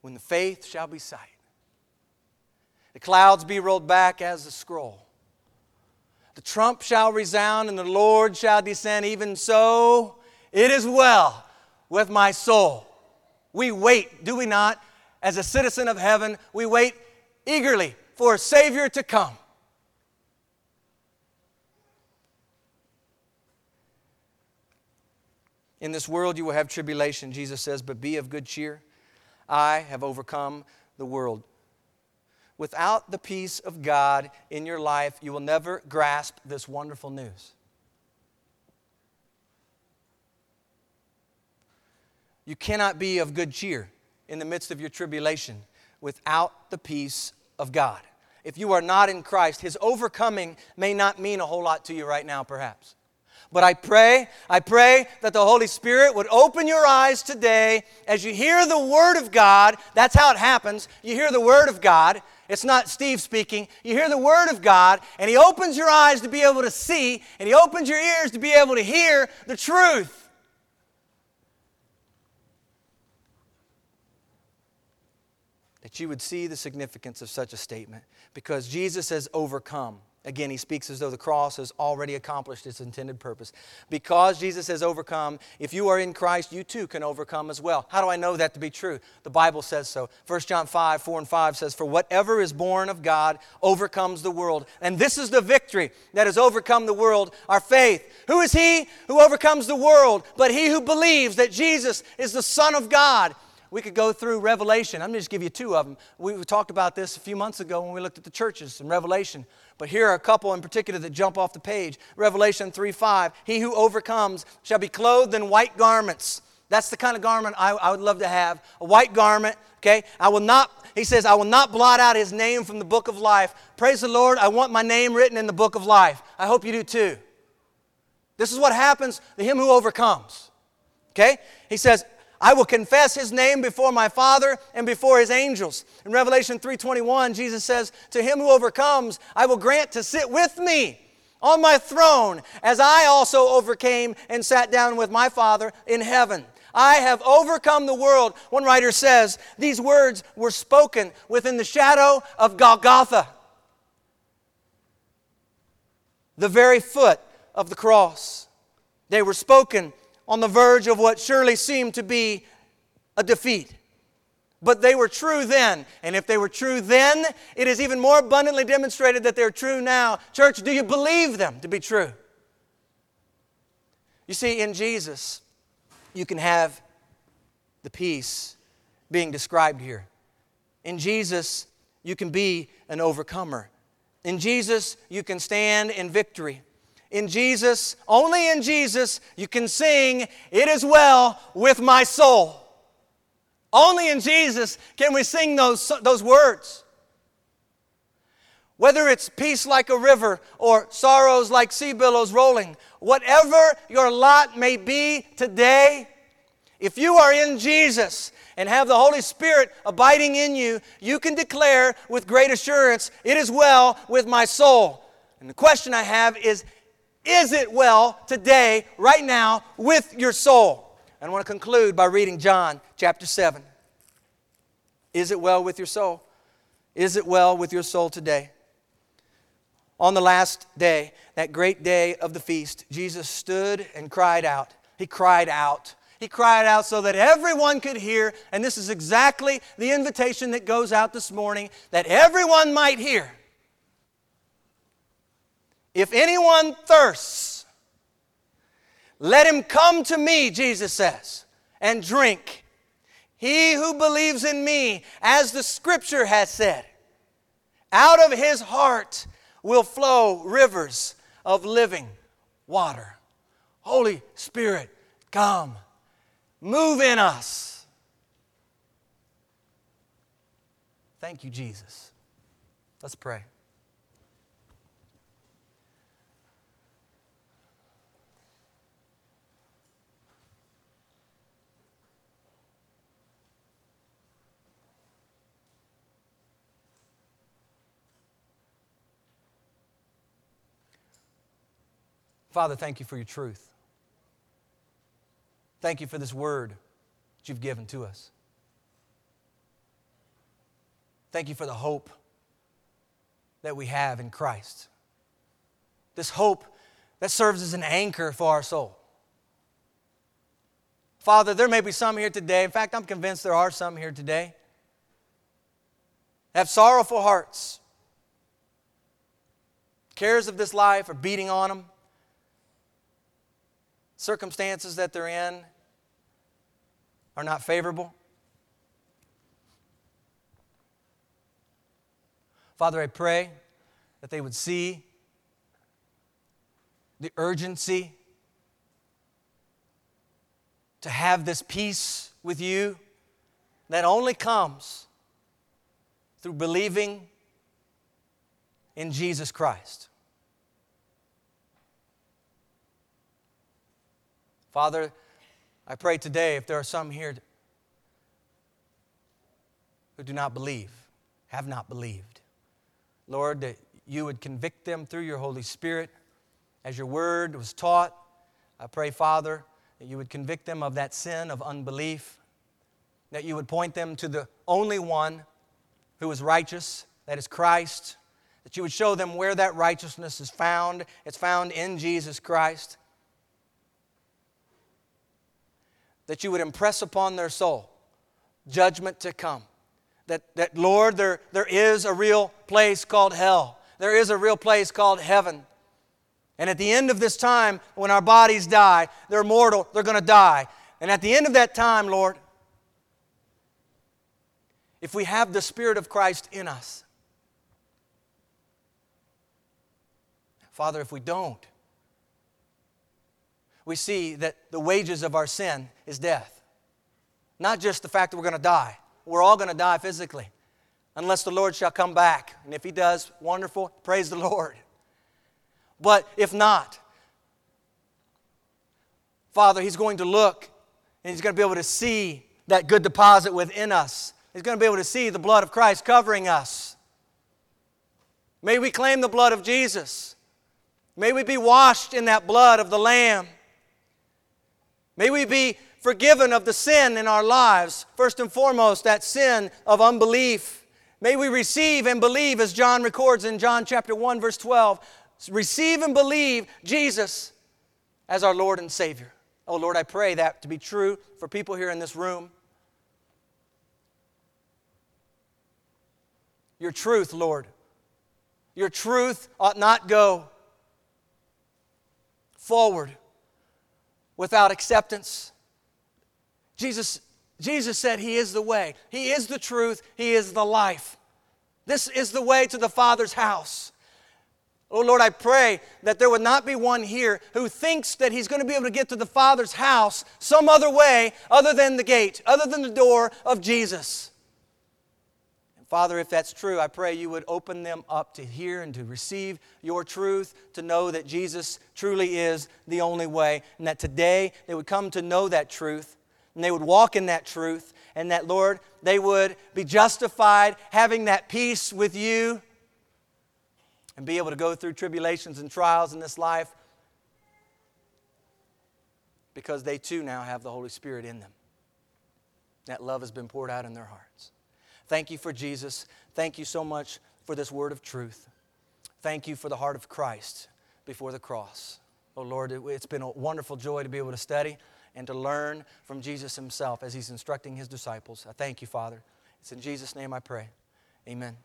when the faith shall be sight the clouds be rolled back as a scroll. The trump shall resound and the Lord shall descend. Even so, it is well with my soul. We wait, do we not? As a citizen of heaven, we wait eagerly for a Savior to come. In this world you will have tribulation, Jesus says, but be of good cheer. I have overcome the world. Without the peace of God in your life, you will never grasp this wonderful news. You cannot be of good cheer in the midst of your tribulation without the peace of God. if you are not in Christ, his overcoming may not mean a whole lot to you right now, perhaps. But I pray, I pray that the Holy Spirit would open your eyes today as you hear the Word of God. That's how it happens. You hear the Word of God. It's not Steve speaking. You hear the Word of God, and He opens your eyes to be able to see, and He opens your ears to be able to hear the truth. That you would see the significance of such a statement because Jesus has overcome. Again, he speaks as though the cross has already accomplished its intended purpose. Because Jesus has overcome, if you are in Christ, you too can overcome as well. How do I know that to be true? The Bible says so. 1 John 5, 4 and 5 says, For whatever is born of God overcomes the world. And this is the victory that has overcome the world, our faith. Who is he who overcomes the world? But he who believes that Jesus is the Son of God. We could go through Revelation. I'm going to just give you two of them. We talked about this a few months ago when we looked at the churches in Revelation. But here are a couple in particular that jump off the page. Revelation 3 5. He who overcomes shall be clothed in white garments. That's the kind of garment I, I, would love to have. A white garment, okay? I will not, he says, I will not blot out his name from the book of life. Praise the Lord, I want my name written in the book of life. I hope you do too. This is what happens to him who overcomes. Okay? He says, I will confess his name before my Father and before his angels. In Revelation 3:21, Jesus says, "To him who overcomes, I will grant to sit with me on my throne, as I also overcame and sat down with my Father in heaven." I have overcome the world. One writer says, these words were spoken within the shadow of Golgotha, the very foot of the cross. They were spoken on the verge of what surely seemed to be a defeat. But they were true then. And if they were true then, it is even more abundantly demonstrated that they're true now. Church, do you believe them to be true? You see, in Jesus, you can have the peace being described here. In Jesus, you can be an overcomer. In Jesus, you can stand in victory. In Jesus, only in Jesus, you can sing, It is well with my soul. Only in Jesus can we sing those, those words. Whether it's peace like a river or sorrows like sea billows rolling, whatever your lot may be today, if you are in Jesus and have the Holy Spirit abiding in you, you can declare with great assurance, It is well with my soul. And the question I have is is it well today, right now, with your soul? And I want to conclude by reading John chapter 7. Is it well with your soul? Is it well with your soul today? On the last day, that great day of the feast, Jesus stood and cried out. He cried out. He cried out so that everyone could hear, and this is exactly the invitation that goes out this morning that everyone might hear. If anyone thirsts, let him come to me, Jesus says, and drink. He who believes in me, as the scripture has said, out of his heart will flow rivers of living water. Holy Spirit, come, move in us. Thank you, Jesus. Let's pray. Father, thank you for your truth. Thank you for this word that you've given to us. Thank you for the hope that we have in Christ. This hope that serves as an anchor for our soul. Father, there may be some here today, in fact, I'm convinced there are some here today, have sorrowful hearts. Cares of this life are beating on them circumstances that they're in are not favorable. Father, I pray that they would see the urgency to have this peace with you that only comes through believing in Jesus Christ. Father, I pray today if there are some here who do not believe, have not believed, Lord, that you would convict them through your Holy Spirit as your word was taught. I pray, Father, that you would convict them of that sin of unbelief, that you would point them to the only one who is righteous, that is Christ, that you would show them where that righteousness is found. It's found in Jesus Christ. That you would impress upon their soul judgment to come. That, that Lord, there, there is a real place called hell, there is a real place called heaven. And at the end of this time, when our bodies die, they're mortal, they're going to die. And at the end of that time, Lord, if we have the Spirit of Christ in us, Father, if we don't, we see that the wages of our sin is death. Not just the fact that we're going to die. We're all going to die physically, unless the Lord shall come back. And if He does, wonderful, praise the Lord. But if not, Father, He's going to look and He's going to be able to see that good deposit within us. He's going to be able to see the blood of Christ covering us. May we claim the blood of Jesus. May we be washed in that blood of the Lamb. May we be forgiven of the sin in our lives. First and foremost, that sin of unbelief. May we receive and believe, as John records in John chapter 1, verse 12, receive and believe Jesus as our Lord and Savior. Oh Lord, I pray that to be true for people here in this room. Your truth, Lord. Your truth ought not go forward without acceptance. Jesus, Jesus said He is the way, He is the truth, He is the life. This is the way to the Father's house. Oh Lord, I pray that there would not be one here who thinks that he's going to be able to get to the Father's house some other way other than the gate, other than the door of Jesus. Father, if that's true, I pray you would open them up to hear and to receive your truth, to know that Jesus truly is the only way, and that today they would come to know that truth, and they would walk in that truth, and that, Lord, they would be justified having that peace with you and be able to go through tribulations and trials in this life because they too now have the Holy Spirit in them. That love has been poured out in their hearts. Thank you for Jesus. Thank you so much for this word of truth. Thank you for the heart of Christ before the cross. Oh Lord, it's been a wonderful joy to be able to study and to learn from Jesus Himself as He's instructing His disciples. I thank you, Father. It's in Jesus' name I pray. Amen.